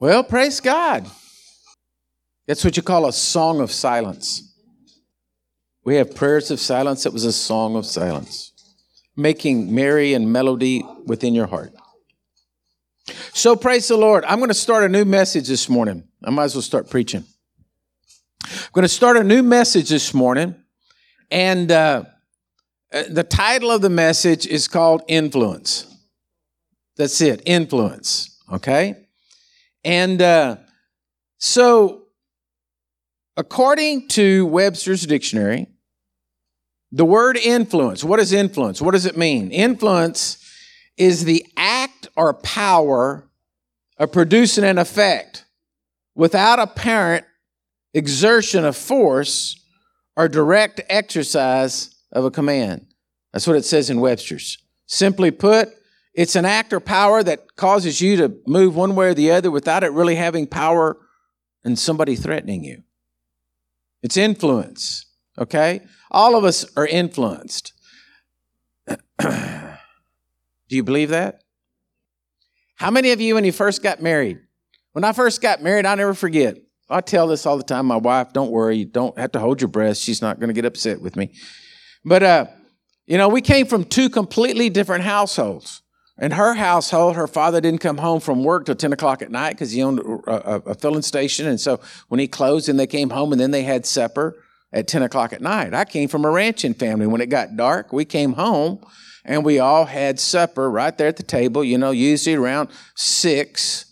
Well, praise God. That's what you call a song of silence. We have prayers of silence. It was a song of silence, making merry and melody within your heart. So praise the Lord. I'm going to start a new message this morning. I might as well start preaching. I'm going to start a new message this morning, and uh, uh, the title of the message is called Influence. That's it, influence. Okay? And uh, so, according to Webster's dictionary, the word influence, what is influence? What does it mean? Influence is the act or power of producing an effect without apparent exertion of force or direct exercise of a command. That's what it says in Webster's. Simply put, it's an act or power that causes you to move one way or the other without it really having power and somebody threatening you. It's influence, okay? All of us are influenced. Do you believe that? How many of you, when you first got married? When I first got married, I'll never forget. I tell this all the time. My wife, don't worry, you don't have to hold your breath. She's not going to get upset with me. But, uh, you know, we came from two completely different households. In her household, her father didn't come home from work till 10 o'clock at night because he owned a, a, a, filling station. And so when he closed, and they came home and then they had supper at 10 o'clock at night. I came from a ranching family. When it got dark, we came home and we all had supper right there at the table, you know, usually around six,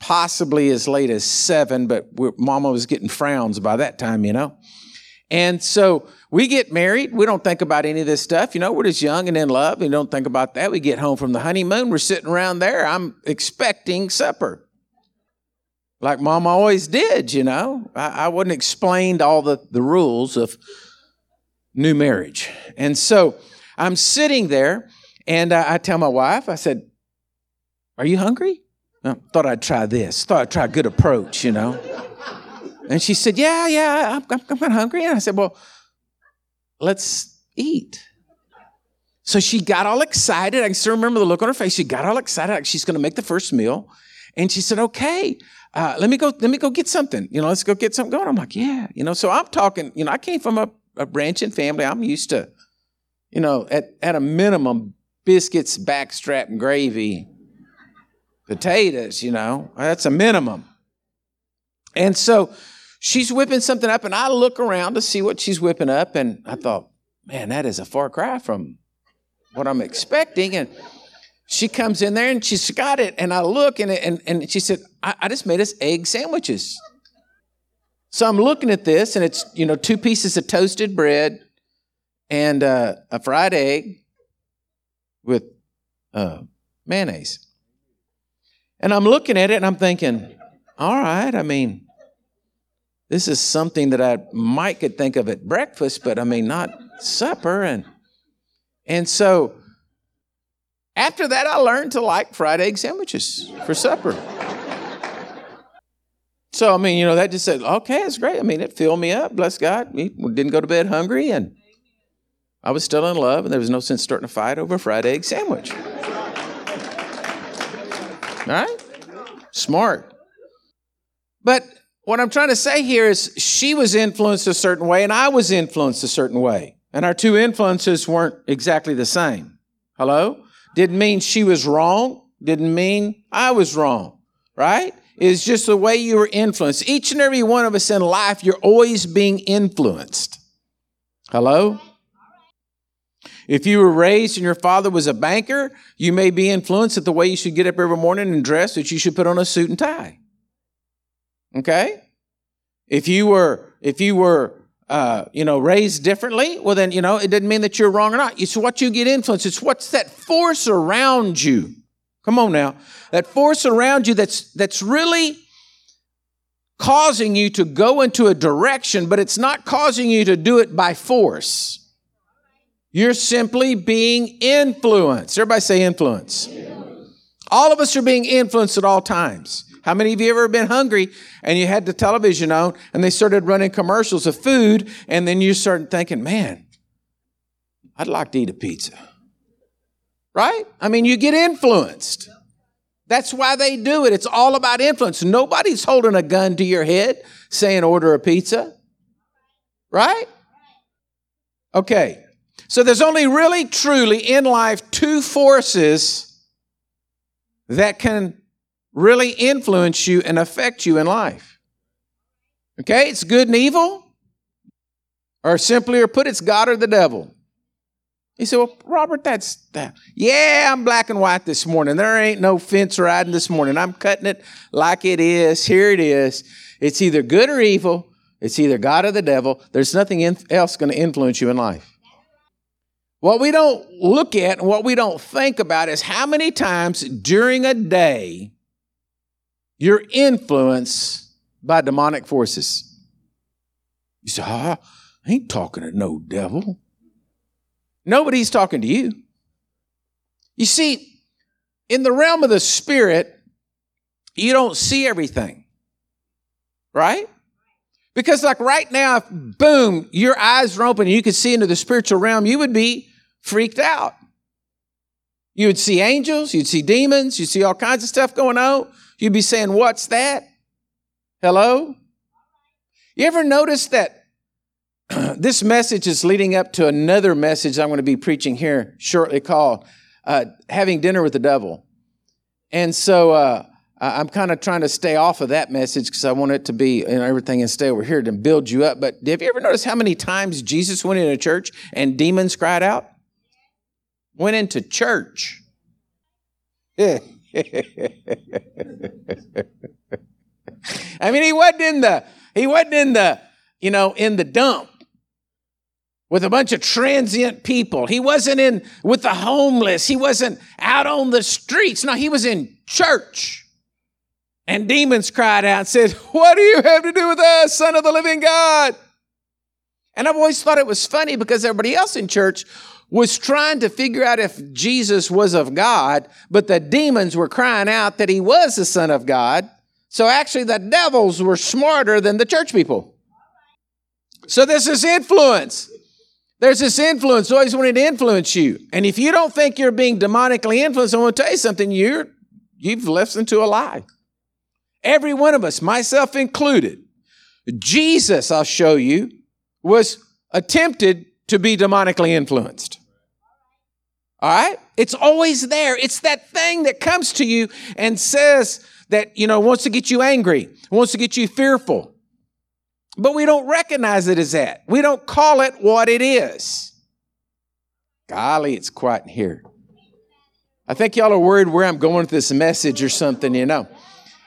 possibly as late as seven, but mama was getting frowns by that time, you know. And so we get married. We don't think about any of this stuff. You know, we're just young and in love. We don't think about that. We get home from the honeymoon. We're sitting around there. I'm expecting supper. Like mom always did, you know. I, I wasn't explained all the, the rules of new marriage. And so I'm sitting there and I, I tell my wife, I said, Are you hungry? I thought I'd try this. Thought I'd try a good approach, you know. And she said, Yeah, yeah, I'm, I'm, I'm hungry. And I said, Well, let's eat. So she got all excited. I can still remember the look on her face. She got all excited, like she's going to make the first meal. And she said, "Okay, uh, let me go. Let me go get something. You know, let's go get something going." I'm like, "Yeah." You know, so I'm talking. You know, I came from a, a ranching family. I'm used to, you know, at at a minimum, biscuits, backstrap, and gravy, potatoes. You know, that's a minimum. And so she's whipping something up, and I look around to see what she's whipping up, and I thought, man, that is a far cry from what I'm expecting. And she comes in there and she's got it, and I look and and, and she said, I, I just made us egg sandwiches. So I'm looking at this, and it's you know two pieces of toasted bread and uh, a fried egg with uh, mayonnaise. And I'm looking at it and I'm thinking, all right, I mean, this is something that I might could think of at breakfast, but I mean not supper. And and so after that, I learned to like fried egg sandwiches for supper. So I mean, you know, that just said, okay, it's great. I mean, it filled me up. Bless God. We didn't go to bed hungry, and I was still in love, and there was no sense starting a fight over a fried egg sandwich. All right? Smart. But what I'm trying to say here is she was influenced a certain way and I was influenced a certain way. And our two influences weren't exactly the same. Hello? Didn't mean she was wrong. Didn't mean I was wrong. Right? It's just the way you were influenced. Each and every one of us in life, you're always being influenced. Hello? If you were raised and your father was a banker, you may be influenced at the way you should get up every morning and dress, that you should put on a suit and tie. Okay? If you were, if you were, uh, you know, raised differently, well, then, you know, it doesn't mean that you're wrong or not. It's what you get influenced. It's what's that force around you. Come on now. That force around you that's, that's really causing you to go into a direction, but it's not causing you to do it by force. You're simply being influenced. Everybody say influence. All of us are being influenced at all times. How many of you ever been hungry and you had the television on and they started running commercials of food and then you started thinking, man, I'd like to eat a pizza. Right? I mean, you get influenced. That's why they do it. It's all about influence. Nobody's holding a gun to your head saying order a pizza. Right? Okay. So there's only really truly in life two forces that can really influence you and affect you in life. Okay? It's good and evil. Or simply or put, it's God or the devil. He said, Well, Robert, that's that. Yeah, I'm black and white this morning. There ain't no fence riding this morning. I'm cutting it like it is. Here it is. It's either good or evil. It's either God or the devil. There's nothing else going to influence you in life. What we don't look at and what we don't think about is how many times during a day you're influenced by demonic forces. You say, oh, I ain't talking to no devil. Nobody's talking to you. You see, in the realm of the spirit, you don't see everything, right? Because, like right now, if boom, your eyes are open and you could see into the spiritual realm, you would be freaked out. You would see angels, you'd see demons, you'd see all kinds of stuff going on. You'd be saying, What's that? Hello? You ever notice that this message is leading up to another message I'm going to be preaching here shortly called uh, Having Dinner with the Devil. And so uh, I'm kind of trying to stay off of that message because I want it to be and everything and stay over here to build you up. But have you ever noticed how many times Jesus went into church and demons cried out? Went into church. I mean, he wasn't in the he wasn't in the you know in the dump with a bunch of transient people. He wasn't in with the homeless. He wasn't out on the streets. No, he was in church. And demons cried out and said, What do you have to do with us, Son of the living God? And I've always thought it was funny because everybody else in church was trying to figure out if Jesus was of God, but the demons were crying out that he was the Son of God. So actually, the devils were smarter than the church people. So there's this is influence. There's this influence, always wanting to influence you. And if you don't think you're being demonically influenced, I want to tell you something, you're, you've listened to a lie. Every one of us, myself included, Jesus, I'll show you, was attempted to be demonically influenced. All right? It's always there. It's that thing that comes to you and says that, you know, wants to get you angry, wants to get you fearful, but we don't recognize it as that. We don't call it what it is. Golly, it's quiet in here. I think y'all are worried where I'm going with this message or something, you know.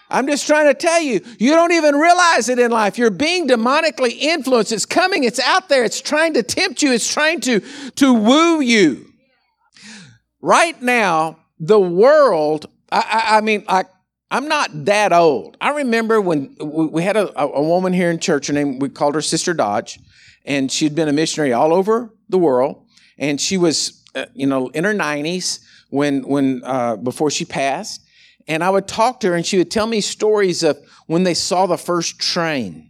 I'm just trying to tell you, you don't even realize it in life. You're being demonically influenced. It's coming, it's out there, it's trying to tempt you, it's trying to, to woo you. Right now, the world, I, I, I mean, I, I'm not that old. I remember when we had a, a woman here in church, her name, we called her Sister Dodge, and she'd been a missionary all over the world. And she was, uh, you know, in her 90s when, when, uh, before she passed. And I would talk to her and she would tell me stories of when they saw the first train.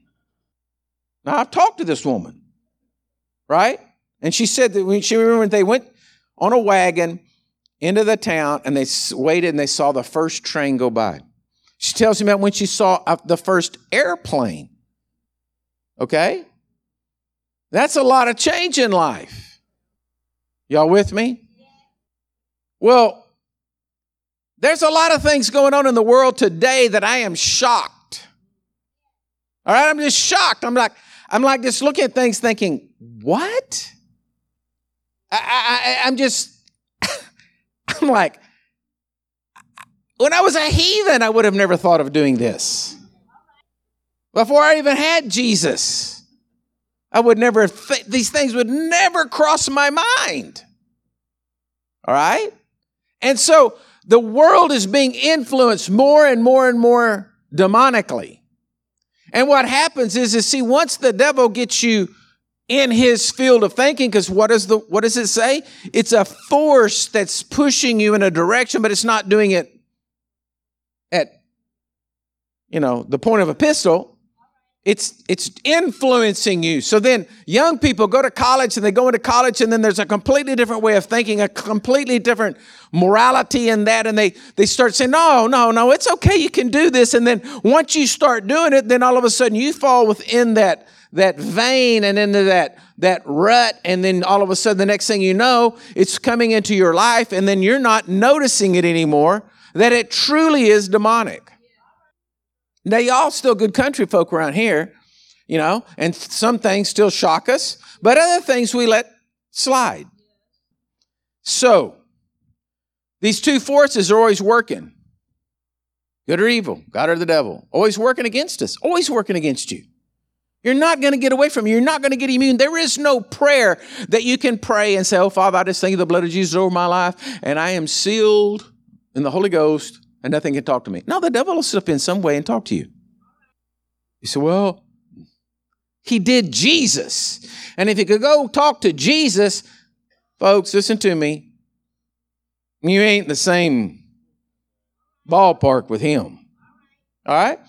Now, I've talked to this woman, right? And she said that when she remembered they went on a wagon into the town and they waited and they saw the first train go by. She tells him about when she saw uh, the first airplane. Okay? That's a lot of change in life. Y'all with me? Well, there's a lot of things going on in the world today that I am shocked. All right, I'm just shocked. I'm like, I'm like just looking at things thinking, what? I, I, I'm just, I'm like, when I was a heathen, I would have never thought of doing this. Before I even had Jesus, I would never, th- these things would never cross my mind. All right? And so the world is being influenced more and more and more demonically. And what happens is, is see, once the devil gets you in his field of thinking, because what does the what does it say? It's a force that's pushing you in a direction, but it's not doing it at, you know, the point of a pistol, It's it's influencing you. So then young people go to college and they go into college and then there's a completely different way of thinking, a completely different morality in that and they they start saying, "No, no, no, it's okay. You can do this." And then once you start doing it, then all of a sudden you fall within that that vein and into that that rut and then all of a sudden the next thing you know, it's coming into your life and then you're not noticing it anymore that it truly is demonic. Now, y'all still good country folk around here, you know, and some things still shock us, but other things we let slide. So, these two forces are always working good or evil, God or the devil, always working against us, always working against you. You're not going to get away from it. You're not going to get immune. There is no prayer that you can pray and say, Oh, Father, I just thank you the blood of Jesus over my life, and I am sealed in the Holy Ghost and nothing can talk to me. No, the devil will slip in some way and talk to you. You say, well, he did Jesus. And if you could go talk to Jesus, folks, listen to me. You ain't the same ballpark with him. All right?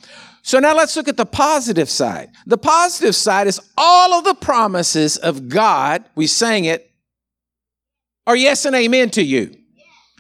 So now let's look at the positive side. The positive side is all of the promises of God, we sang it, are yes and amen to you.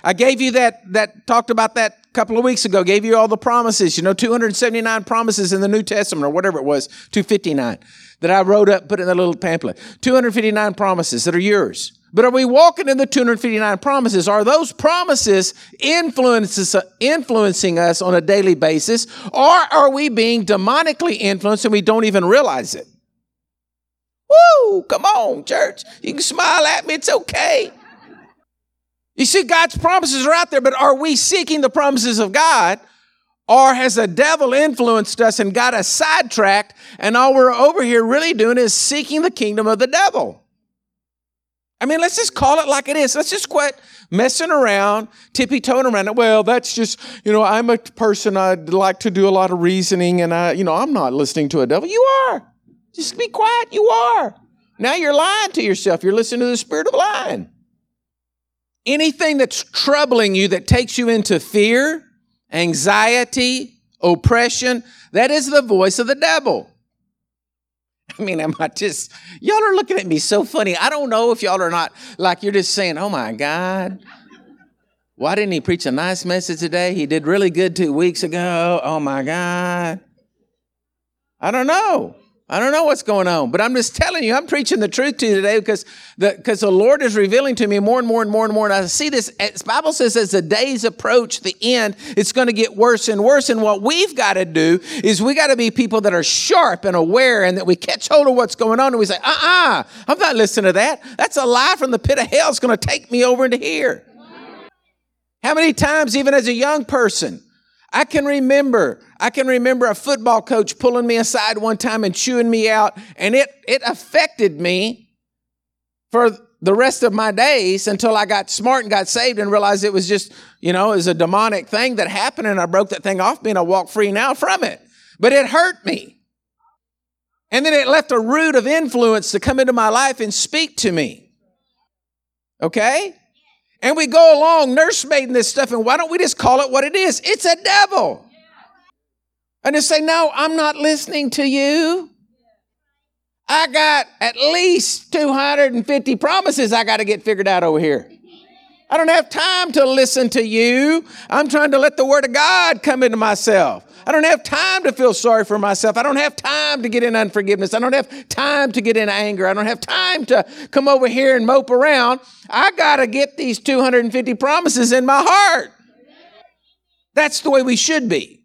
I gave you that, that talked about that a couple of weeks ago, gave you all the promises, you know, 279 promises in the New Testament or whatever it was, 259 that I wrote up, put in that little pamphlet. 259 promises that are yours. But are we walking in the 259 promises? Are those promises influences, influencing us on a daily basis? Or are we being demonically influenced and we don't even realize it? Woo! Come on, church. You can smile at me, it's okay. You see, God's promises are out there, but are we seeking the promises of God? Or has the devil influenced us and got us sidetracked, and all we're over here really doing is seeking the kingdom of the devil? I mean, let's just call it like it is. Let's just quit messing around, tippy toeing around it. Well, that's just, you know, I'm a person, I'd like to do a lot of reasoning, and I, you know, I'm not listening to a devil. You are. Just be quiet. You are. Now you're lying to yourself. You're listening to the spirit of lying. Anything that's troubling you that takes you into fear, anxiety, oppression, that is the voice of the devil. I mean, am I just, y'all are looking at me so funny. I don't know if y'all are not like you're just saying, oh my God, why didn't he preach a nice message today? He did really good two weeks ago. Oh my God. I don't know. I don't know what's going on, but I'm just telling you, I'm preaching the truth to you today because the, because the Lord is revealing to me more and more and more and more. And I see this, eh, the Bible says as the days approach the end, it's going to get worse and worse. And what we've got to do is we got to be people that are sharp and aware and that we catch hold of what's going on and we say, uh-uh, I'm not listening to that. That's a lie from the pit of hell. It's going to take me over into here. How many times, even as a young person, I can remember, I can remember a football coach pulling me aside one time and chewing me out, and it, it affected me for the rest of my days until I got smart and got saved and realized it was just, you know, it was a demonic thing that happened, and I broke that thing off me and I walk free now from it. But it hurt me. And then it left a root of influence to come into my life and speak to me. Okay? And we go along nursemaiding this stuff, and why don't we just call it what it is? It's a devil. And just say, No, I'm not listening to you. I got at least 250 promises I got to get figured out over here. I don't have time to listen to you. I'm trying to let the Word of God come into myself. I don't have time to feel sorry for myself. I don't have time to get in unforgiveness. I don't have time to get in anger. I don't have time to come over here and mope around. I got to get these 250 promises in my heart. That's the way we should be.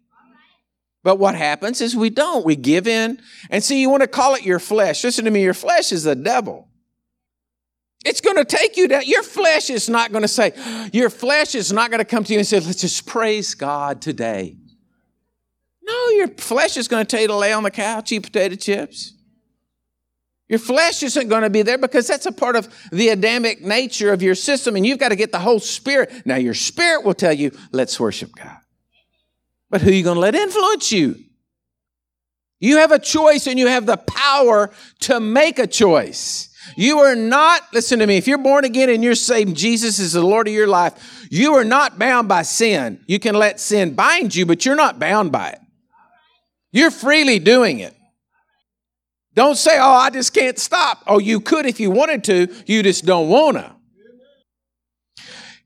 But what happens is we don't. We give in. And see, you want to call it your flesh. Listen to me, your flesh is the devil. It's going to take you down. Your flesh is not going to say, your flesh is not going to come to you and say, let's just praise God today. No, your flesh is going to tell you to lay on the couch, eat potato chips. Your flesh isn't going to be there because that's a part of the Adamic nature of your system, and you've got to get the whole spirit. Now, your spirit will tell you, let's worship God. But who are you going to let influence you? You have a choice and you have the power to make a choice. You are not, listen to me, if you're born again and you're saved, Jesus is the Lord of your life, you are not bound by sin. You can let sin bind you, but you're not bound by it. You're freely doing it. Don't say, oh, I just can't stop. Oh, you could if you wanted to, you just don't want to.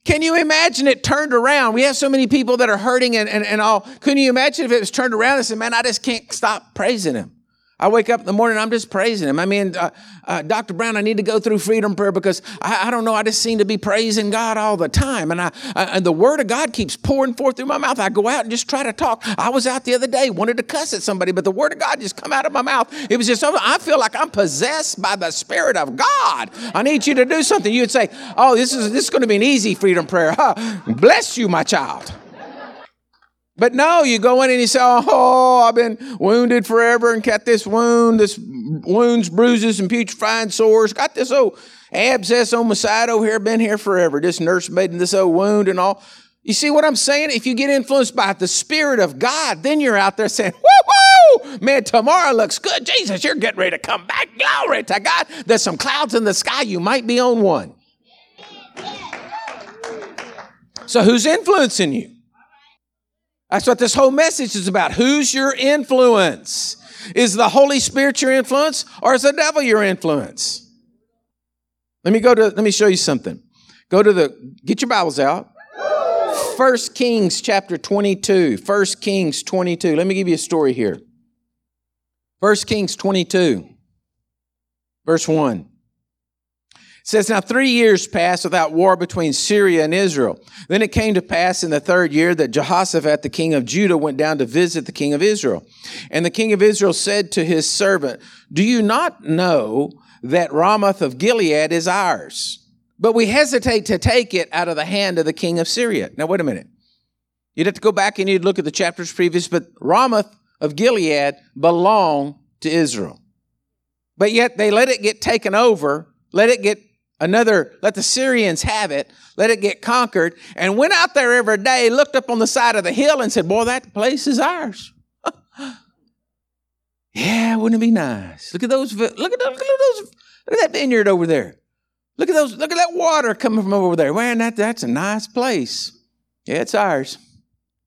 Can you imagine it turned around? We have so many people that are hurting and, and, and all. Couldn't you imagine if it was turned around and said, man, I just can't stop praising him? I wake up in the morning, I'm just praising him. I mean, uh, uh, Dr. Brown, I need to go through freedom prayer because I, I, don't know, I just seem to be praising God all the time. And, I, I, and the word of God keeps pouring forth through my mouth. I go out and just try to talk. I was out the other day, wanted to cuss at somebody, but the word of God just come out of my mouth. It was just, I feel like I'm possessed by the Spirit of God. I need you to do something. You'd say, oh, this is, this is going to be an easy freedom prayer. Huh? Bless you, my child. But no, you go in and you say, Oh, I've been wounded forever and got this wound, this wounds, bruises, and putrefying sores. Got this old abscess on my side over here, been here forever. This nurse made this old wound and all. You see what I'm saying? If you get influenced by the Spirit of God, then you're out there saying, Woo! Man, tomorrow looks good. Jesus, you're getting ready to come back. Glory to God. There's some clouds in the sky. You might be on one. So, who's influencing you? That's what this whole message is about. Who's your influence? Is the Holy Spirit your influence or is the devil your influence? Let me go to, let me show you something. Go to the, get your Bibles out. First Kings chapter 22. First Kings 22. Let me give you a story here. First Kings 22, verse 1. It says, Now three years passed without war between Syria and Israel. Then it came to pass in the third year that Jehoshaphat, the king of Judah, went down to visit the king of Israel. And the king of Israel said to his servant, Do you not know that Ramoth of Gilead is ours? But we hesitate to take it out of the hand of the king of Syria. Now, wait a minute. You'd have to go back and you'd look at the chapters previous, but Ramoth of Gilead belonged to Israel. But yet they let it get taken over, let it get another, let the Syrians have it, let it get conquered, and went out there every day, looked up on the side of the hill and said, Boy, that place is ours. yeah, wouldn't it be nice? Look at those, look at, look at those, look at that vineyard over there. Look at those, look at that water coming from over there. Man, that, that's a nice place. Yeah, it's ours.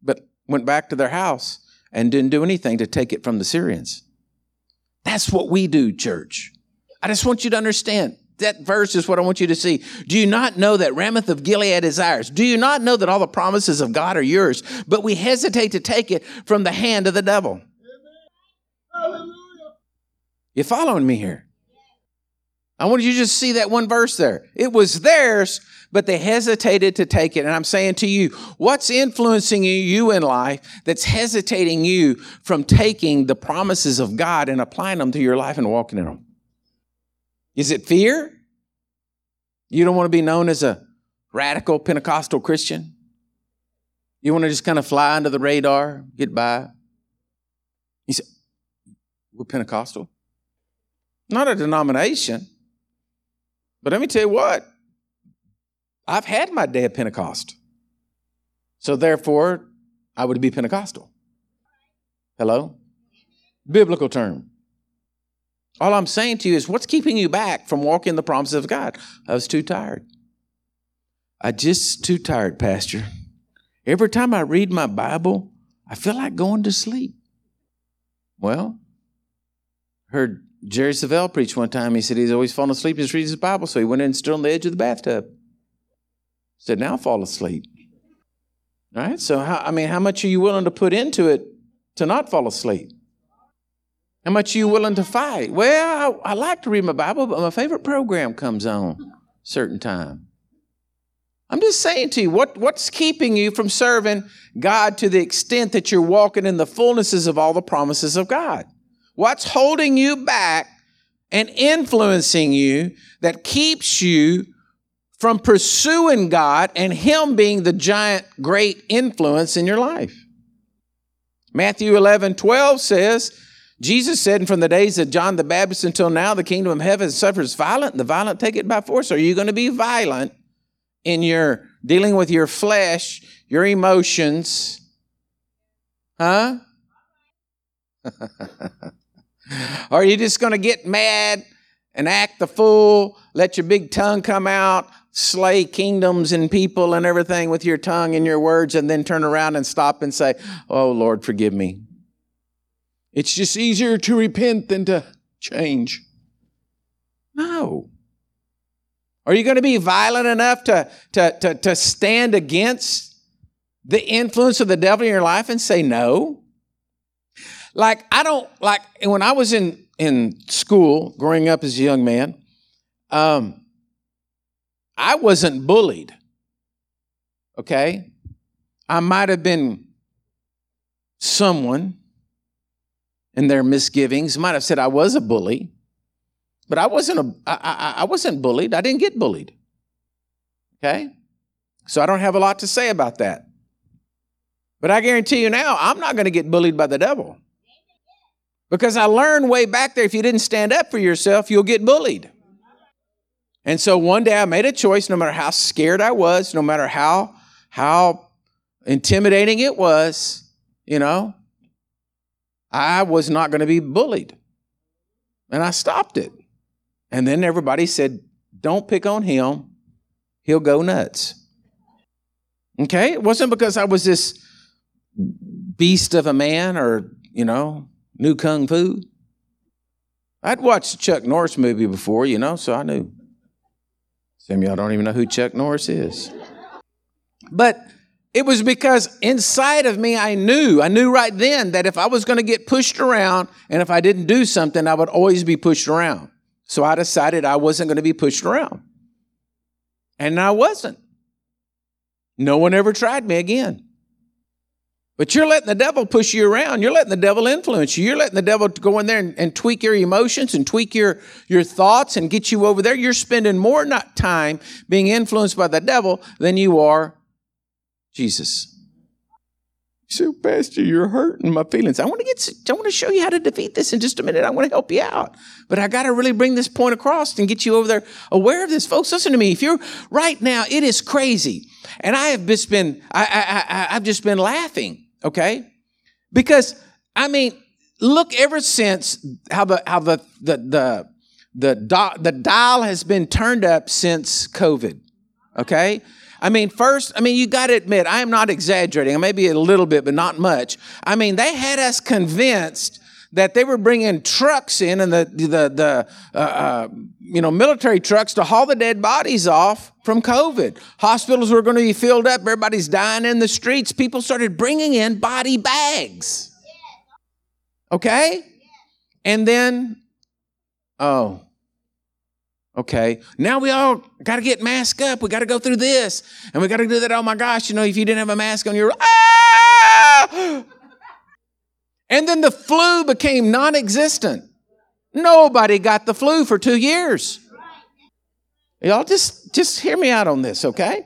But went back to their house and didn't do anything to take it from the Syrians. That's what we do, church. I just want you to understand that verse is what I want you to see. Do you not know that Ramoth of Gilead is ours? Do you not know that all the promises of God are yours? But we hesitate to take it from the hand of the devil. You following me here? I want you to just see that one verse there. It was theirs, but they hesitated to take it. And I'm saying to you, what's influencing you in life that's hesitating you from taking the promises of God and applying them to your life and walking in them? Is it fear? You don't want to be known as a radical Pentecostal Christian? You want to just kind of fly under the radar, get by? You say, we're Pentecostal? Not a denomination. But let me tell you what, I've had my day of Pentecost. So therefore, I would be Pentecostal. Hello? Biblical term. All I'm saying to you is what's keeping you back from walking the promises of God? I was too tired. I just too tired, Pastor. Every time I read my Bible, I feel like going to sleep. Well, heard Jerry Savelle preach one time. He said he's always falling asleep just reading his Bible, so he went in and stood on the edge of the bathtub. Said, now fall asleep. All right, so how, I mean, how much are you willing to put into it to not fall asleep? How much are you willing to fight? Well, I, I like to read my Bible, but my favorite program comes on certain time. I'm just saying to you, what, what's keeping you from serving God to the extent that you're walking in the fullnesses of all the promises of God? What's holding you back and influencing you that keeps you from pursuing God and Him being the giant, great influence in your life? Matthew 11, 12 says, Jesus said, and from the days of John the Baptist until now, the kingdom of heaven suffers violent, and the violent take it by force. Are you going to be violent in your dealing with your flesh, your emotions? Huh? are you just going to get mad and act the fool, let your big tongue come out, slay kingdoms and people and everything with your tongue and your words, and then turn around and stop and say, Oh, Lord, forgive me? It's just easier to repent than to change. No. Are you going to be violent enough to, to, to, to stand against the influence of the devil in your life and say no? Like, I don't, like, when I was in, in school growing up as a young man, um, I wasn't bullied. Okay? I might have been someone in their misgivings, might have said I was a bully. But I wasn't a, I, I, I wasn't bullied. I didn't get bullied. Okay? So I don't have a lot to say about that. But I guarantee you now, I'm not going to get bullied by the devil. Because I learned way back there if you didn't stand up for yourself, you'll get bullied. And so one day I made a choice, no matter how scared I was, no matter how, how intimidating it was, you know, I was not going to be bullied. And I stopped it. And then everybody said, Don't pick on him, he'll go nuts. Okay? It wasn't because I was this beast of a man or, you know, knew kung fu. I'd watched the Chuck Norris movie before, you know, so I knew. Some of y'all don't even know who Chuck Norris is. But it was because inside of me, I knew, I knew right then that if I was going to get pushed around and if I didn't do something, I would always be pushed around. So I decided I wasn't going to be pushed around. And I wasn't. No one ever tried me again. But you're letting the devil push you around. You're letting the devil influence you. You're letting the devil go in there and, and, tweak your emotions and tweak your, your thoughts and get you over there. You're spending more not time being influenced by the devil than you are Jesus. So, Pastor, you're hurting my feelings. I want to get, I want to show you how to defeat this in just a minute. I want to help you out. But I got to really bring this point across and get you over there aware of this. Folks, listen to me. If you're right now, it is crazy. And I have just been, I, I, I, I've just been laughing, okay? Because, I mean, look ever since how the, how the, the, the, the, the dial has been turned up since COVID, okay? I mean, first, I mean, you got to admit, I am not exaggerating. Maybe a little bit, but not much. I mean, they had us convinced that they were bringing trucks in and the the the uh, uh, you know military trucks to haul the dead bodies off from COVID. Hospitals were going to be filled up. Everybody's dying in the streets. People started bringing in body bags. Okay, and then oh, Okay, now we all got to get masked up. We got to go through this and we got to do that. Oh my gosh, you know, if you didn't have a mask on, you're ah! And then the flu became non existent. Nobody got the flu for two years. Y'all just, just hear me out on this, okay?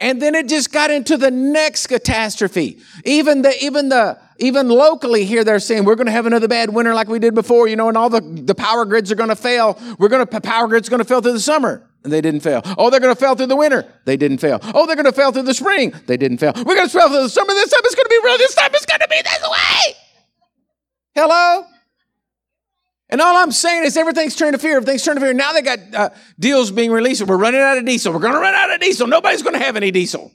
And then it just got into the next catastrophe. Even the, even the, even locally here, they're saying we're going to have another bad winter like we did before, you know, and all the, the power grids are going to fail. We're going to, power grids going to fail through the summer. And they didn't fail. Oh, they're going to fail through the winter. They didn't fail. Oh, they're going to fail through the spring. They didn't fail. We're going to fail through the summer. This time it's going to be real. This time it's going to be this way. Hello? And all I'm saying is everything's turned to fear. Everything's turned to fear. Now they got uh, deals being released. We're running out of diesel. We're going to run out of diesel. Nobody's going to have any diesel.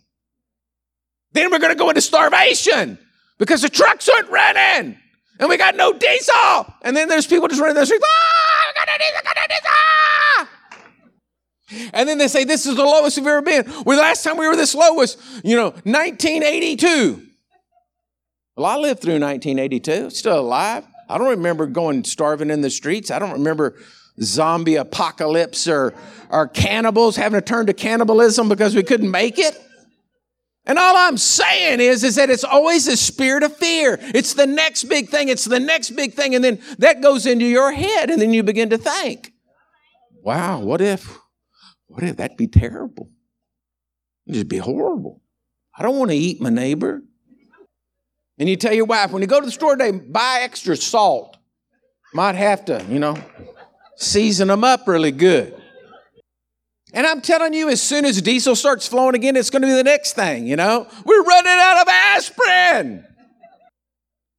Then we're going to go into starvation because the trucks aren't running and we got no diesel. And then there's people just running the streets. Ah, got no diesel, got no diesel. And then they say this is the lowest we've ever been. Well, the last time we were this low was, you know, 1982. Well, I lived through 1982, still alive. I don't remember going starving in the streets. I don't remember zombie apocalypse or, or cannibals having to turn to cannibalism because we couldn't make it. And all I'm saying is, is that it's always a spirit of fear. It's the next big thing. It's the next big thing. And then that goes into your head and then you begin to think, wow, what if, what if that'd be terrible? It'd just be horrible. I don't want to eat my neighbor. And you tell your wife, when you go to the store today, buy extra salt. Might have to, you know, season them up really good. And I'm telling you, as soon as diesel starts flowing again, it's going to be the next thing, you know? We're running out of aspirin.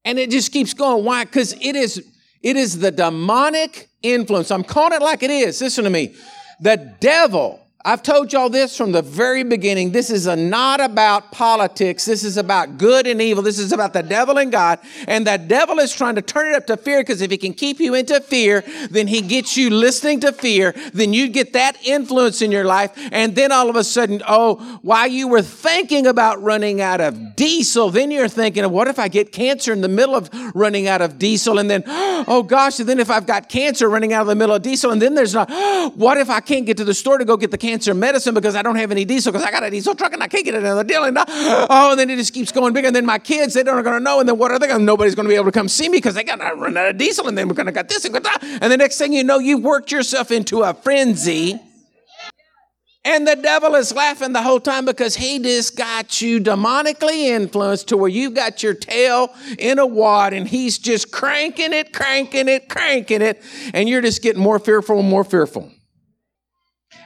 And it just keeps going. Why? Because it is, it is the demonic influence. I'm calling it like it is. Listen to me. The devil, I've told y'all this from the very beginning. This is not about politics. This is about good and evil. This is about the devil and God. And the devil is trying to turn it up to fear because if he can keep you into fear, then he gets you listening to fear. Then you get that influence in your life. And then all of a sudden, oh, while you were thinking about running out of diesel, then you're thinking, what if I get cancer in the middle of running out of diesel? And then, oh gosh, and then if I've got cancer running out of the middle of diesel, and then there's not, what if I can't get to the store to go get the cancer? Cancer medicine because I don't have any diesel because I got a diesel truck and I can't get another deal. And uh, oh, and then it just keeps going bigger. And then my kids, they don't going to know. And then what are they going to? Nobody's going to be able to come see me because they got to run out of diesel. And then we're going to got this and that. And the next thing you know, you've worked yourself into a frenzy. And the devil is laughing the whole time because he just got you demonically influenced to where you've got your tail in a wad and he's just cranking it, cranking it, cranking it. And you're just getting more fearful and more fearful.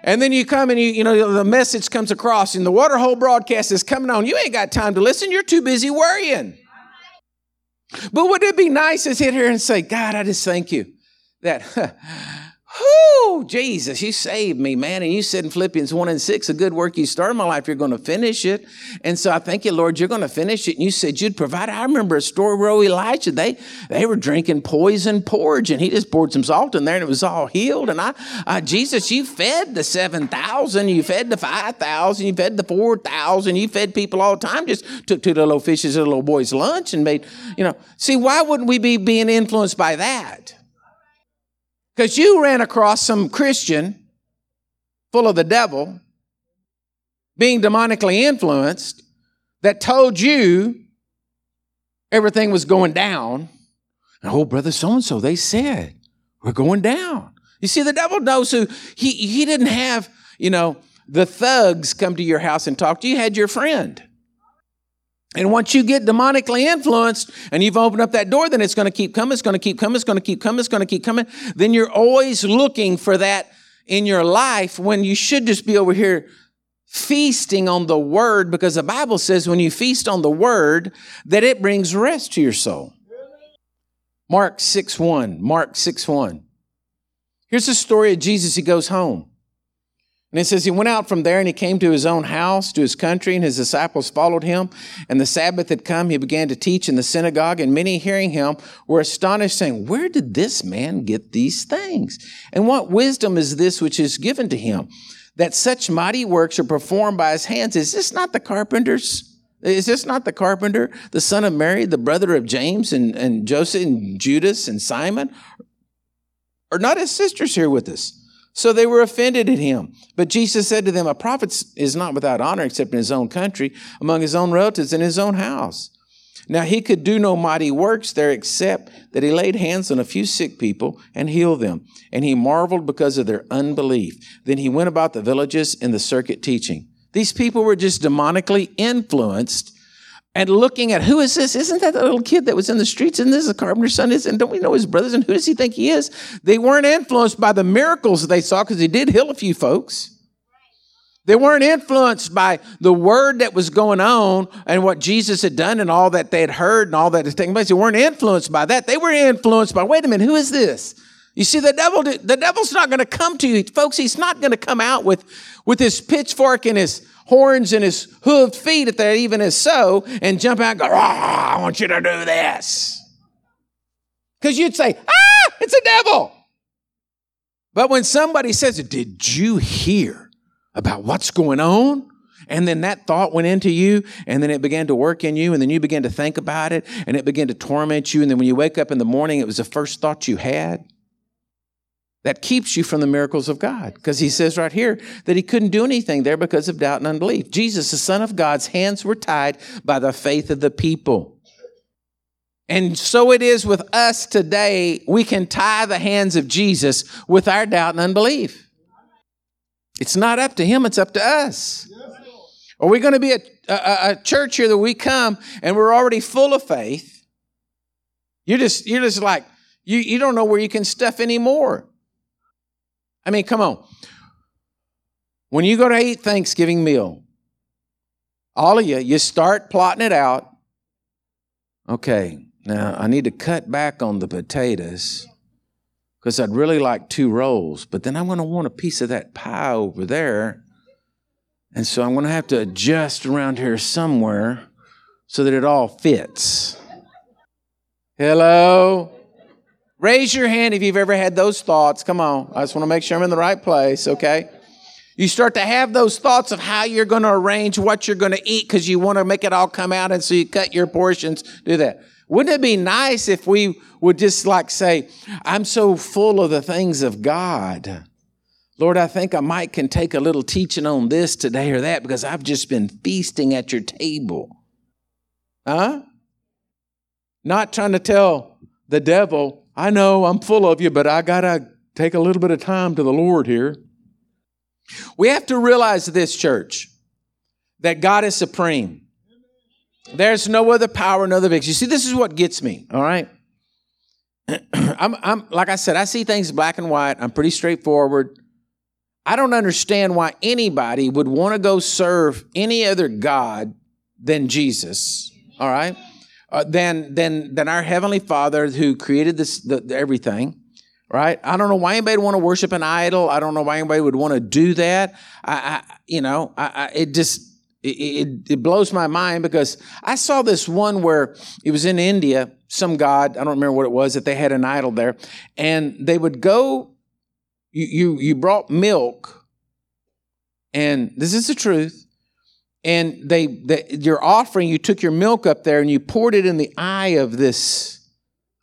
And then you come and you, you know, the message comes across and the waterhole broadcast is coming on. You ain't got time to listen. You're too busy worrying. But would it be nice to sit here and say, God, I just thank you that Whoo, Jesus, you saved me, man. And you said in Philippians 1 and 6, a good work you started in my life, you're going to finish it. And so I thank you, Lord, you're going to finish it. And you said you'd provide. I remember a story where Elijah, they, they were drinking poison porridge and he just poured some salt in there and it was all healed. And I, uh, Jesus, you fed the 7,000, you fed the 5,000, you fed the 4,000, you fed people all the time. Just took two little fishes at a little boy's lunch and made, you know. See, why wouldn't we be being influenced by that? Because you ran across some Christian full of the devil, being demonically influenced, that told you everything was going down. And oh, brother so and so, they said, we're going down. You see, the devil knows who, he, he didn't have, you know, the thugs come to your house and talk to you. You had your friend. And once you get demonically influenced and you've opened up that door, then it's going to keep coming, it's going to keep coming, it's going to keep coming, it's going to keep coming. Then you're always looking for that in your life when you should just be over here feasting on the word because the Bible says when you feast on the word that it brings rest to your soul. Mark 6 1. Mark 6 1. Here's the story of Jesus. He goes home. And it says he went out from there and he came to his own house, to his country, and his disciples followed him. And the Sabbath had come. He began to teach in the synagogue, and many hearing him were astonished, saying, Where did this man get these things? And what wisdom is this which is given to him? That such mighty works are performed by his hands. Is this not the carpenter's? Is this not the carpenter, the son of Mary, the brother of James and, and Joseph and Judas and Simon? Are not his sisters here with us? So they were offended at him. But Jesus said to them, A prophet is not without honor except in his own country, among his own relatives, in his own house. Now he could do no mighty works there except that he laid hands on a few sick people and healed them. And he marveled because of their unbelief. Then he went about the villages in the circuit teaching. These people were just demonically influenced and looking at who is this? Isn't that the little kid that was in the streets? Isn't this a carpenter's son? Is and don't we know his brothers? And who does he think he is? They weren't influenced by the miracles they saw because he did heal a few folks. They weren't influenced by the word that was going on and what Jesus had done and all that they had heard and all that had taken place. They weren't influenced by that. They were influenced by, wait a minute, who is this? You see, the devil, the devil's not going to come to you, folks. He's not going to come out with, with his pitchfork and his horns and his hooved feet, if that even is so, and jump out and go, I want you to do this. Because you'd say, ah, it's a devil. But when somebody says, Did you hear about what's going on? And then that thought went into you, and then it began to work in you, and then you began to think about it, and it began to torment you. And then when you wake up in the morning, it was the first thought you had that keeps you from the miracles of God. Because he says right here that he couldn't do anything there because of doubt and unbelief. Jesus, the Son of God's hands were tied by the faith of the people. And so it is with us today. We can tie the hands of Jesus with our doubt and unbelief. It's not up to him, it's up to us. Are we going to be a, a, a church here that we come and we're already full of faith? You're just, you're just like, you, you don't know where you can stuff anymore. I mean, come on. When you go to eat Thanksgiving meal, all of you, you start plotting it out. Okay, now I need to cut back on the potatoes because I'd really like two rolls, but then I'm going to want a piece of that pie over there. And so I'm going to have to adjust around here somewhere so that it all fits. Hello? Raise your hand if you've ever had those thoughts. Come on. I just want to make sure I'm in the right place, okay? You start to have those thoughts of how you're going to arrange what you're going to eat because you want to make it all come out, and so you cut your portions. Do that. Wouldn't it be nice if we would just like say, I'm so full of the things of God. Lord, I think I might can take a little teaching on this today or that because I've just been feasting at your table. Huh? Not trying to tell the devil, I know I'm full of you, but I got to take a little bit of time to the Lord here. We have to realize this, church, that God is supreme. There's no other power, no other victory. You see, this is what gets me, all right? I'm, I'm, like I said, I see things black and white. I'm pretty straightforward. I don't understand why anybody would want to go serve any other God than Jesus, all right? Uh, than, than, than our Heavenly Father who created this, the, the, everything, right? I don't know why anybody would want to worship an idol. I don't know why anybody would want to do that. I, I you know, I, I, it just, it, it, it, blows my mind because I saw this one where it was in India, some god, I don't remember what it was, that they had an idol there, and they would go, you, you, you brought milk, and this is the truth, and they, they your offering, you took your milk up there and you poured it in the eye of this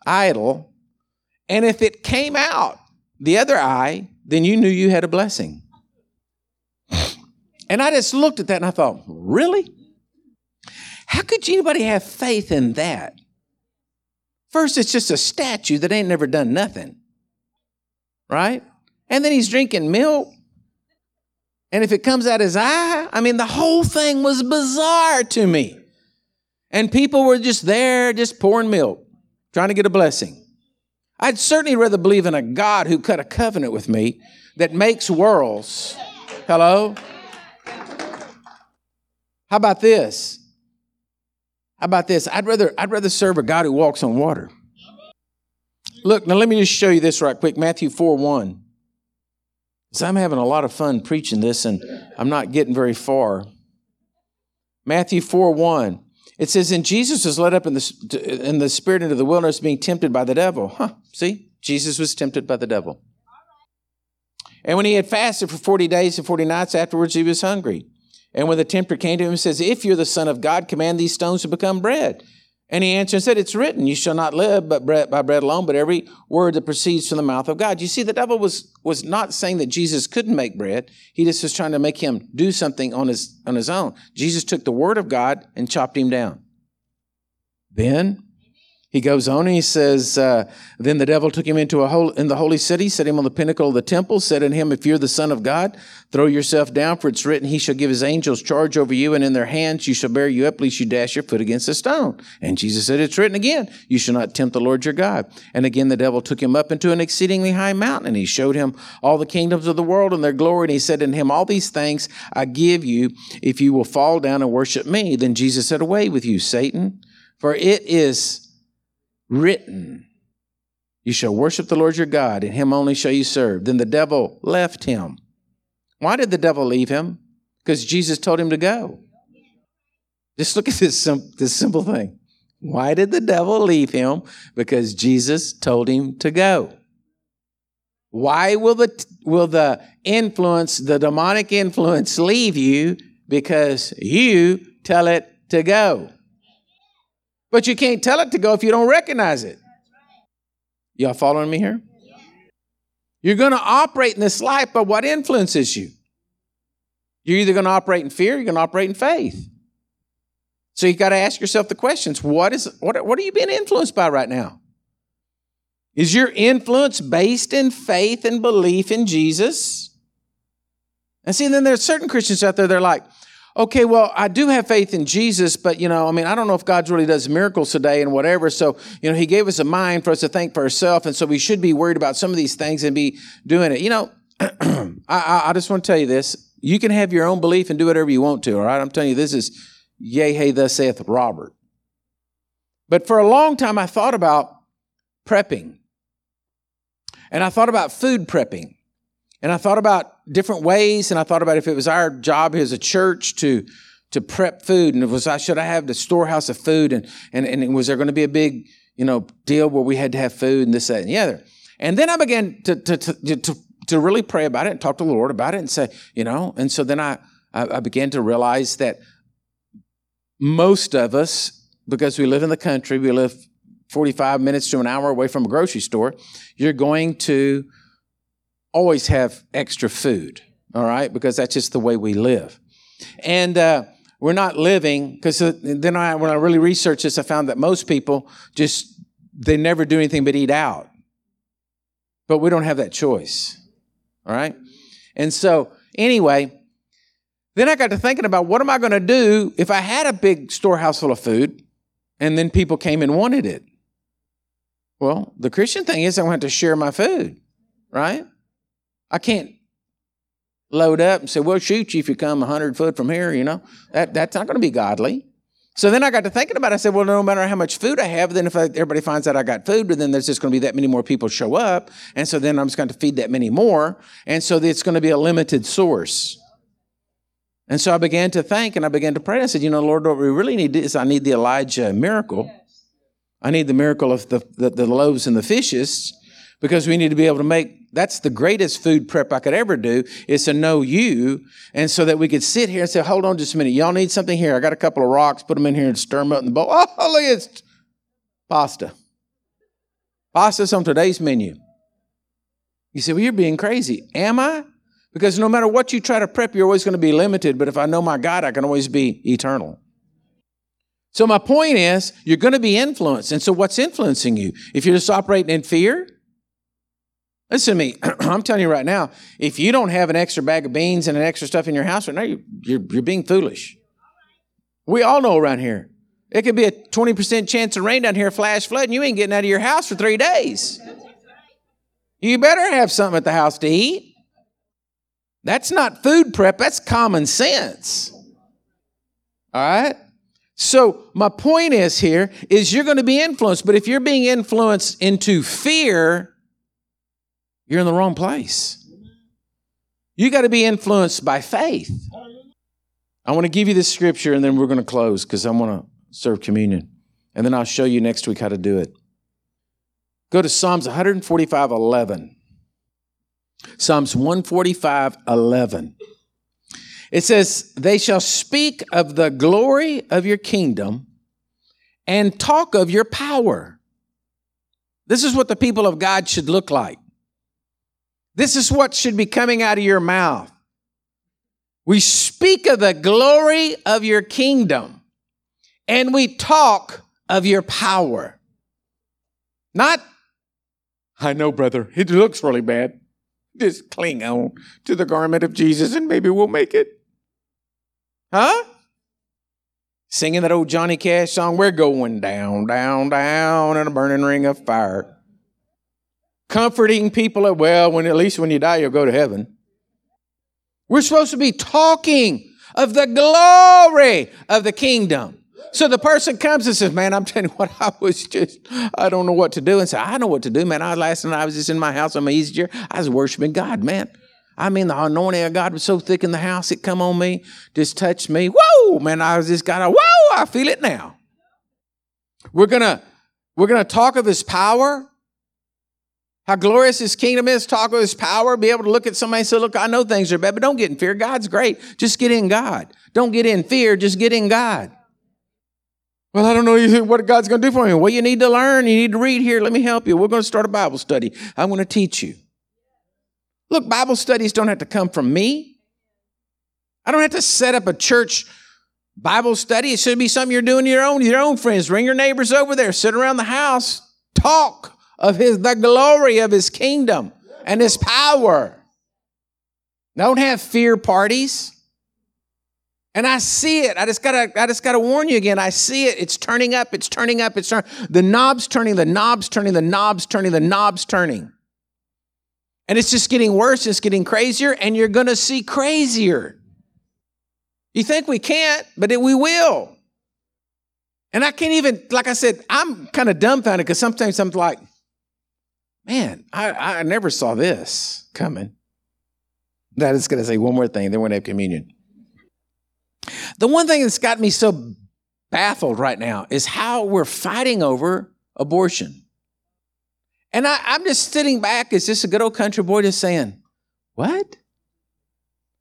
idol, and if it came out the other eye, then you knew you had a blessing. And I just looked at that and I thought, really? How could anybody have faith in that? First, it's just a statue that ain't never done nothing, right? And then he's drinking milk. And if it comes out his eye, I mean, the whole thing was bizarre to me. And people were just there, just pouring milk, trying to get a blessing. I'd certainly rather believe in a God who cut a covenant with me that makes worlds. Hello? How about this? How about this? I'd rather, I'd rather serve a God who walks on water. Look, now let me just show you this right quick. Matthew 4 1. So I'm having a lot of fun preaching this and I'm not getting very far. Matthew 4 1. It says, And Jesus was led up in the, in the spirit into the wilderness, being tempted by the devil. Huh, see? Jesus was tempted by the devil. And when he had fasted for 40 days and 40 nights, afterwards he was hungry. And when the tempter came to him and says, If you're the Son of God, command these stones to become bread. And he answered and said, It's written, you shall not live but bread, by bread alone, but every word that proceeds from the mouth of God. You see, the devil was, was not saying that Jesus couldn't make bread. He just was trying to make him do something on his, on his own. Jesus took the word of God and chopped him down. Then he goes on and he says, uh, Then the devil took him into a hole in the holy city, set him on the pinnacle of the temple, said unto him, If you're the Son of God, throw yourself down, for it's written, He shall give His angels charge over you, and in their hands you shall bear you up, lest you dash your foot against a stone. And Jesus said, It's written again, You shall not tempt the Lord your God. And again the devil took him up into an exceedingly high mountain, and he showed him all the kingdoms of the world and their glory. And he said unto him, All these things I give you, if you will fall down and worship me. Then Jesus said, Away with you, Satan, for it is written, You shall worship the Lord your God, and him only shall you serve. Then the devil left him. Why did the devil leave him? Because Jesus told him to go. Just look at this, sim- this simple thing. Why did the devil leave him? Because Jesus told him to go. Why will the, will the influence, the demonic influence, leave you? Because you tell it to go. But you can't tell it to go if you don't recognize it. Y'all following me here? You're going to operate in this life by what influences you. You're either going to operate in fear, you're going to operate in faith. So you got to ask yourself the questions: What is what? What are you being influenced by right now? Is your influence based in faith and belief in Jesus? And see, then there's certain Christians out there. They're like, okay, well, I do have faith in Jesus, but you know, I mean, I don't know if God really does miracles today and whatever. So, you know, He gave us a mind for us to think for ourselves, and so we should be worried about some of these things and be doing it. You know, I, I, just want to tell you this: you can have your own belief and do whatever you want to. All right, I'm telling you, this is yea, hey, thus saith Robert. But for a long time, I thought about prepping, and I thought about food prepping. And I thought about different ways, and I thought about if it was our job as a church to to prep food, and it was I should I have the storehouse of food, and and, and was there going to be a big you know deal where we had to have food and this that and the other. And then I began to to to to, to really pray about it and talk to the Lord about it and say you know. And so then I I, I began to realize that most of us, because we live in the country, we live 45 minutes to an hour away from a grocery store, you're going to always have extra food, all right? Because that's just the way we live. And uh, we're not living, because uh, then I, when I really researched this, I found that most people just, they never do anything but eat out. But we don't have that choice, all right? And so, anyway, then I got to thinking about what am I going to do if I had a big storehouse full of food and then people came and wanted it? Well, the Christian thing is I want to share my food, right? I can't load up and say, "We'll shoot you if you come 100 foot from here." You know that that's not going to be godly. So then I got to thinking about it. I said, well, no matter how much food I have, then if I, everybody finds out I got food, then there's just going to be that many more people show up. And so then I'm just going to feed that many more. And so it's going to be a limited source. And so I began to think and I began to pray. I said, you know, Lord, what we really need is I need the Elijah miracle. I need the miracle of the, the, the loaves and the fishes because we need to be able to make that's the greatest food prep I could ever do is to know you and so that we could sit here and say, hold on just a minute. Y'all need something here. I got a couple of rocks. Put them in here and stir them up in the bowl. Oh, look, it's pasta. Pasta's on today's menu. You say, well, you're being crazy. Am I? Because no matter what you try to prep, you're always going to be limited. But if I know my God, I can always be eternal. So my point is, you're going to be influenced. And so what's influencing you? If you're just operating in fear, listen to me. I'm telling you right now, if you don't have an extra bag of beans and an extra stuff in your house right now, you're, you're, you're being foolish. We all know around here. It could be a 20% chance of rain down here, flash flood, and you ain't getting out of your house for three days. You better have something at the house to eat. That's not food prep, that's common sense. All right? So, my point is here is you're going to be influenced, but if you're being influenced into fear, you're in the wrong place. You got to be influenced by faith. I want to give you this scripture and then we're going to close because I want to serve communion. And then I'll show you next week how to do it. Go to Psalms 145 11. Psalms 145 11. It says, They shall speak of the glory of your kingdom and talk of your power. This is what the people of God should look like. This is what should be coming out of your mouth. We speak of the glory of your kingdom and we talk of your power. Not, I know, brother, it looks really bad. Just cling on to the garment of Jesus and maybe we'll make it. Huh? Singing that old Johnny Cash song, we're going down, down, down in a burning ring of fire. Comforting people, at well, when at least when you die, you'll go to heaven. We're supposed to be talking of the glory of the kingdom. So the person comes and says, Man, I'm telling you what, I was just, I don't know what to do. And say, I know what to do, man. I last night I was just in my house on my easy chair. I was worshiping God, man. I mean, the anointing of God was so thick in the house, it come on me, just touched me. Whoa, man, I was just kind of, whoa, I feel it now. We're gonna, we're gonna talk of his power. How glorious his kingdom is, talk of his power, be able to look at somebody and say, Look, I know things are bad, but don't get in fear. God's great. Just get in God. Don't get in fear, just get in God. Well, I don't know what God's going to do for me. Well, you need to learn. You need to read here. Let me help you. We're going to start a Bible study. I'm going to teach you. Look, Bible studies don't have to come from me. I don't have to set up a church Bible study. It should be something you're doing your own, your own friends. Bring your neighbors over there, sit around the house, talk of his the glory of his kingdom and his power. Don't have fear parties. And I see it. I just gotta, I just gotta warn you again. I see it. It's turning up. It's turning up. It's turning. The knob's turning. The knob's turning. The knob's turning. The knob's turning. And it's just getting worse. It's getting crazier, and you're gonna see crazier. You think we can't, but it, we will. And I can't even, like I said, I'm kind of dumbfounded because sometimes I'm like, man, I, I never saw this coming. That is going to say one more thing, then we're going to have communion. The one thing that's got me so baffled right now is how we're fighting over abortion. And I, am just sitting back as just a good old country boy just saying, What?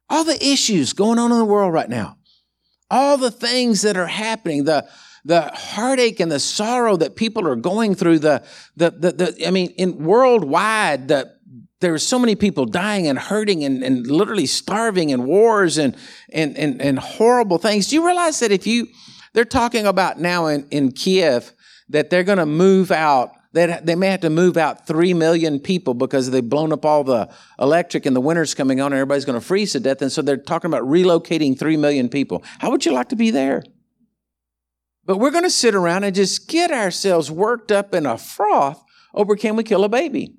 All the issues going on in the world right now, all the things that are happening, the the heartache and the sorrow that people are going through, the the the, the I mean, in worldwide, the there's so many people dying and hurting and, and literally starving and wars and, and, and, and horrible things. Do you realize that if you, they're talking about now in, in Kiev that they're going to move out that they may have to move out 3 million people because they've blown up all the electric and the winter's coming on and everybody's going to freeze to death. And so they're talking about relocating 3 million people. How would you like to be there? But we're going to sit around and just get ourselves worked up in a froth over can we kill a baby?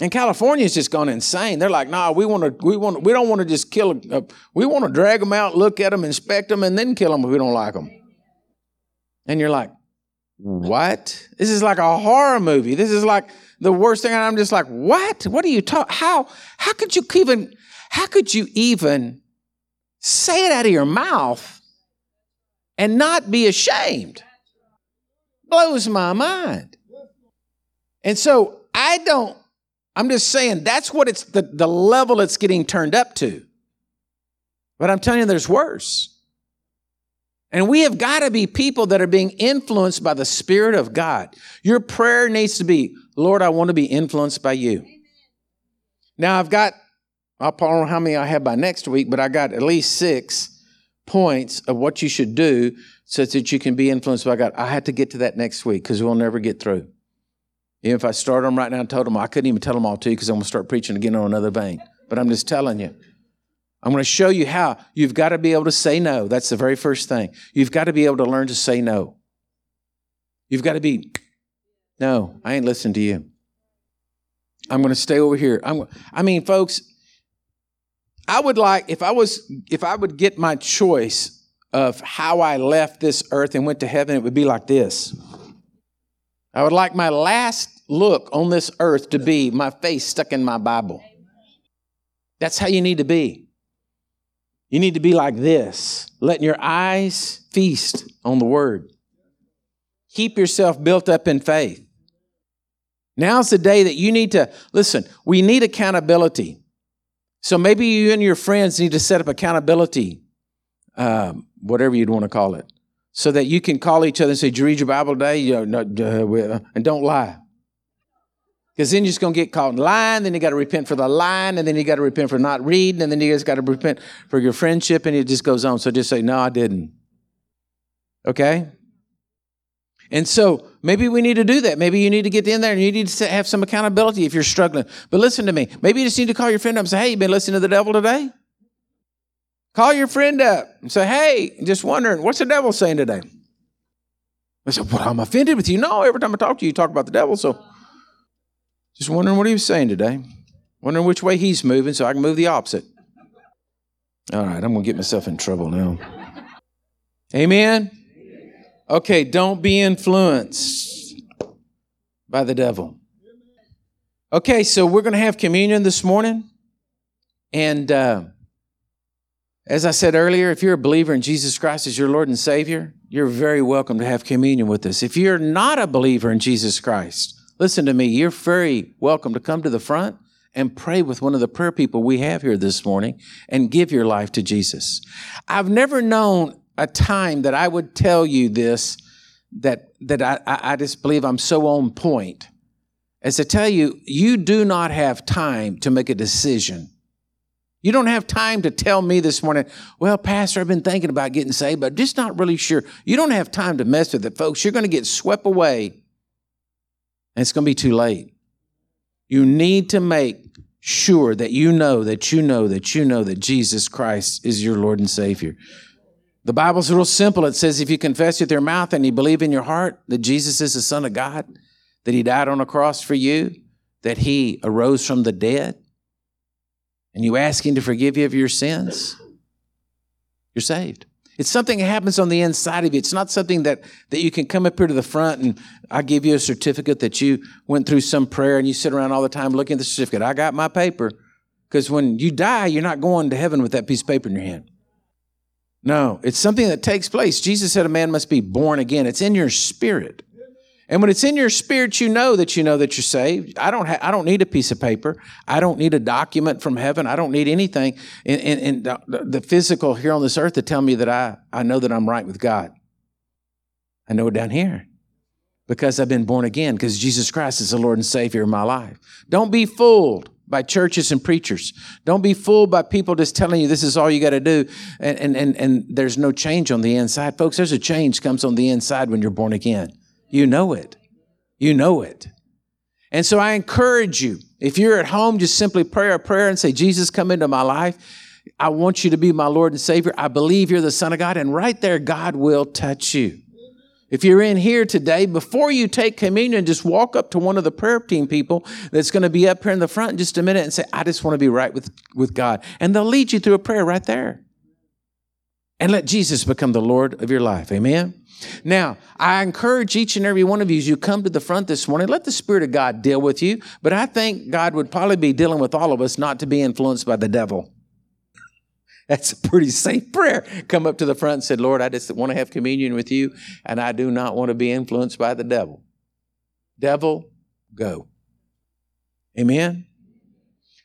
And California's just gone insane. They're like, nah, we want to, we want, we don't want to just kill. A, we want to drag them out, look at them, inspect them, and then kill them if we don't like them. And you're like, what? This is like a horror movie. This is like the worst thing. And I'm just like, what? What are you talking? How? How could you even? How could you even say it out of your mouth and not be ashamed? Blows my mind. And so I don't I'm just saying that's what it's the, the level it's getting turned up to. But I'm telling you, there's worse. And we have got to be people that are being influenced by the Spirit of God. Your prayer needs to be, Lord, I want to be influenced by you. Amen. Now, I've got, I don't know how many I have by next week, but I got at least six points of what you should do so that you can be influenced by God. I had to get to that next week because we'll never get through. Even if I started them right now and told them, I couldn't even tell them all to you because I'm going to start preaching again on another vein. But I'm just telling you. I'm going to show you how. You've got to be able to say no. That's the very first thing. You've got to be able to learn to say no. You've got to be, no, I ain't listening to you. I'm going to stay over here. I'm, I mean, folks, I would like, if I was, if I would get my choice of how I left this earth and went to heaven, it would be like this. I would like my last look on this earth to be my face stuck in my Bible. That's how you need to be. You need to be like this, letting your eyes feast on the word. Keep yourself built up in faith. Now's the day that you need to listen, we need accountability. So maybe you and your friends need to set up accountability, um, whatever you'd want to call it so that you can call each other and say, Did you read your Bible today? You know, uh, and don't lie. Because then you're just going to get caught in lying, then you got to repent for the lying, and then you got to repent for not reading, and then you just got to repent for your friendship, and it just goes on. So just say, No, I didn't. Okay? And so maybe we need to do that. Maybe you need to get in there and you need to have some accountability if you're struggling. But listen to me. Maybe you just need to call your friend up and say, Hey, you been listening to the devil today? Call your friend up and say, hey, just wondering, what's the devil saying today? I said, well, I'm offended with you. No, every time I talk to you, you talk about the devil. So just wondering what he was saying today. Wondering which way he's moving so I can move the opposite. All right, I'm going to get myself in trouble now. Amen? Okay, don't be influenced by the devil. Okay, so we're going to have communion this morning. And. Uh, as I said earlier, if you're a believer in Jesus Christ as your Lord and Savior, you're very welcome to have communion with us. If you're not a believer in Jesus Christ, listen to me, you're very welcome to come to the front and pray with one of the prayer people we have here this morning and give your life to Jesus. I've never known a time that I would tell you this that, that I, I just believe I'm so on point as to tell you, you do not have time to make a decision you don't have time to tell me this morning, well, Pastor, I've been thinking about getting saved, but just not really sure. You don't have time to mess with it, folks. You're going to get swept away, and it's going to be too late. You need to make sure that you know that you know that you know that Jesus Christ is your Lord and Savior. The Bible's real simple. It says if you confess with your mouth and you believe in your heart that Jesus is the Son of God, that He died on a cross for you, that He arose from the dead, and you ask Him to forgive you of your sins, you're saved. It's something that happens on the inside of you. It's not something that, that you can come up here to the front and I give you a certificate that you went through some prayer and you sit around all the time looking at the certificate. I got my paper. Because when you die, you're not going to heaven with that piece of paper in your hand. No, it's something that takes place. Jesus said a man must be born again. It's in your spirit. And when it's in your spirit, you know that you know that you're saved. I don't, ha- I don't need a piece of paper. I don't need a document from heaven. I don't need anything in, in, in the, the, physical here on this earth to tell me that I, I know that I'm right with God. I know it down here because I've been born again, because Jesus Christ is the Lord and Savior of my life. Don't be fooled by churches and preachers. Don't be fooled by people just telling you this is all you got to do and, and, and, there's no change on the inside. Folks, there's a change comes on the inside when you're born again. You know it. You know it. And so I encourage you, if you're at home, just simply pray a prayer and say, Jesus, come into my life. I want you to be my Lord and Savior. I believe you're the Son of God. And right there, God will touch you. If you're in here today, before you take communion, just walk up to one of the prayer team people that's going to be up here in the front in just a minute and say, I just want to be right with, with God. And they'll lead you through a prayer right there. And let Jesus become the Lord of your life. Amen. Now, I encourage each and every one of you as you come to the front this morning, let the Spirit of God deal with you. But I think God would probably be dealing with all of us not to be influenced by the devil. That's a pretty safe prayer. Come up to the front and said, Lord, I just want to have communion with you, and I do not want to be influenced by the devil. Devil, go. Amen.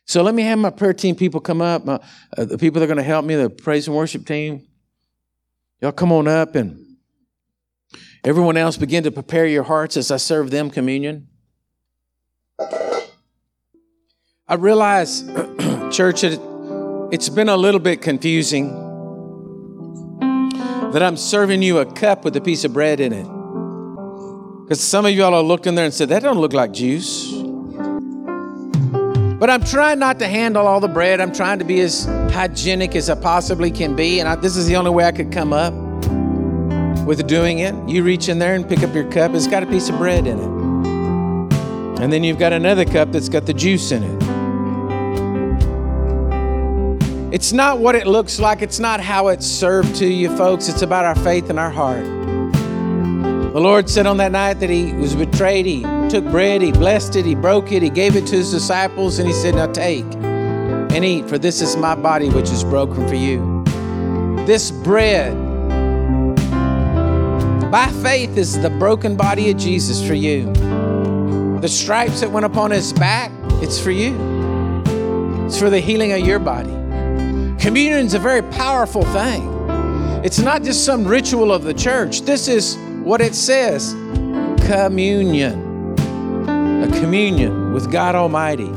So let me have my prayer team people come up. My, uh, the people that are going to help me, the praise and worship team. Y'all come on up and Everyone else, begin to prepare your hearts as I serve them communion. I realize, church, it, it's been a little bit confusing that I'm serving you a cup with a piece of bread in it. Because some of y'all are looking there and said, that don't look like juice. But I'm trying not to handle all the bread. I'm trying to be as hygienic as I possibly can be. And I, this is the only way I could come up with doing it. You reach in there and pick up your cup, it's got a piece of bread in it. And then you've got another cup that's got the juice in it. It's not what it looks like, it's not how it's served to you, folks. It's about our faith and our heart. The Lord said on that night that He was betrayed, He took bread, He blessed it, He broke it, He gave it to His disciples, and He said, Now take and eat, for this is my body which is broken for you. This bread by faith is the broken body of Jesus for you. The stripes that went upon his back, it's for you. It's for the healing of your body. Communion is a very powerful thing. It's not just some ritual of the church. This is what it says communion. A communion with God Almighty.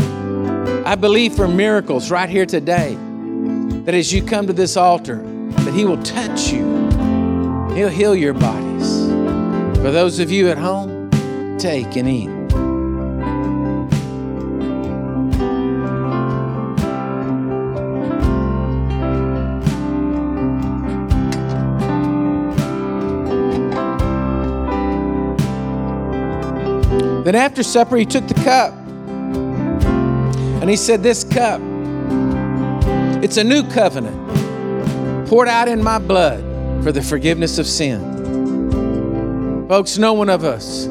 I believe for miracles right here today that as you come to this altar, that He will touch you. He'll heal your bodies. For those of you at home, take and eat. Then after supper, he took the cup and he said, This cup, it's a new covenant poured out in my blood for the forgiveness of sin. Folks, no one of us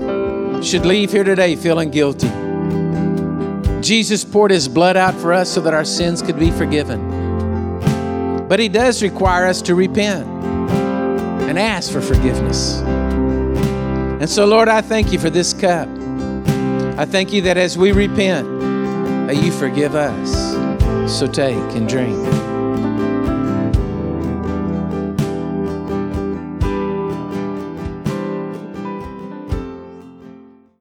should leave here today feeling guilty. Jesus poured his blood out for us so that our sins could be forgiven. But he does require us to repent and ask for forgiveness. And so, Lord, I thank you for this cup. I thank you that as we repent, that you forgive us. So take and drink.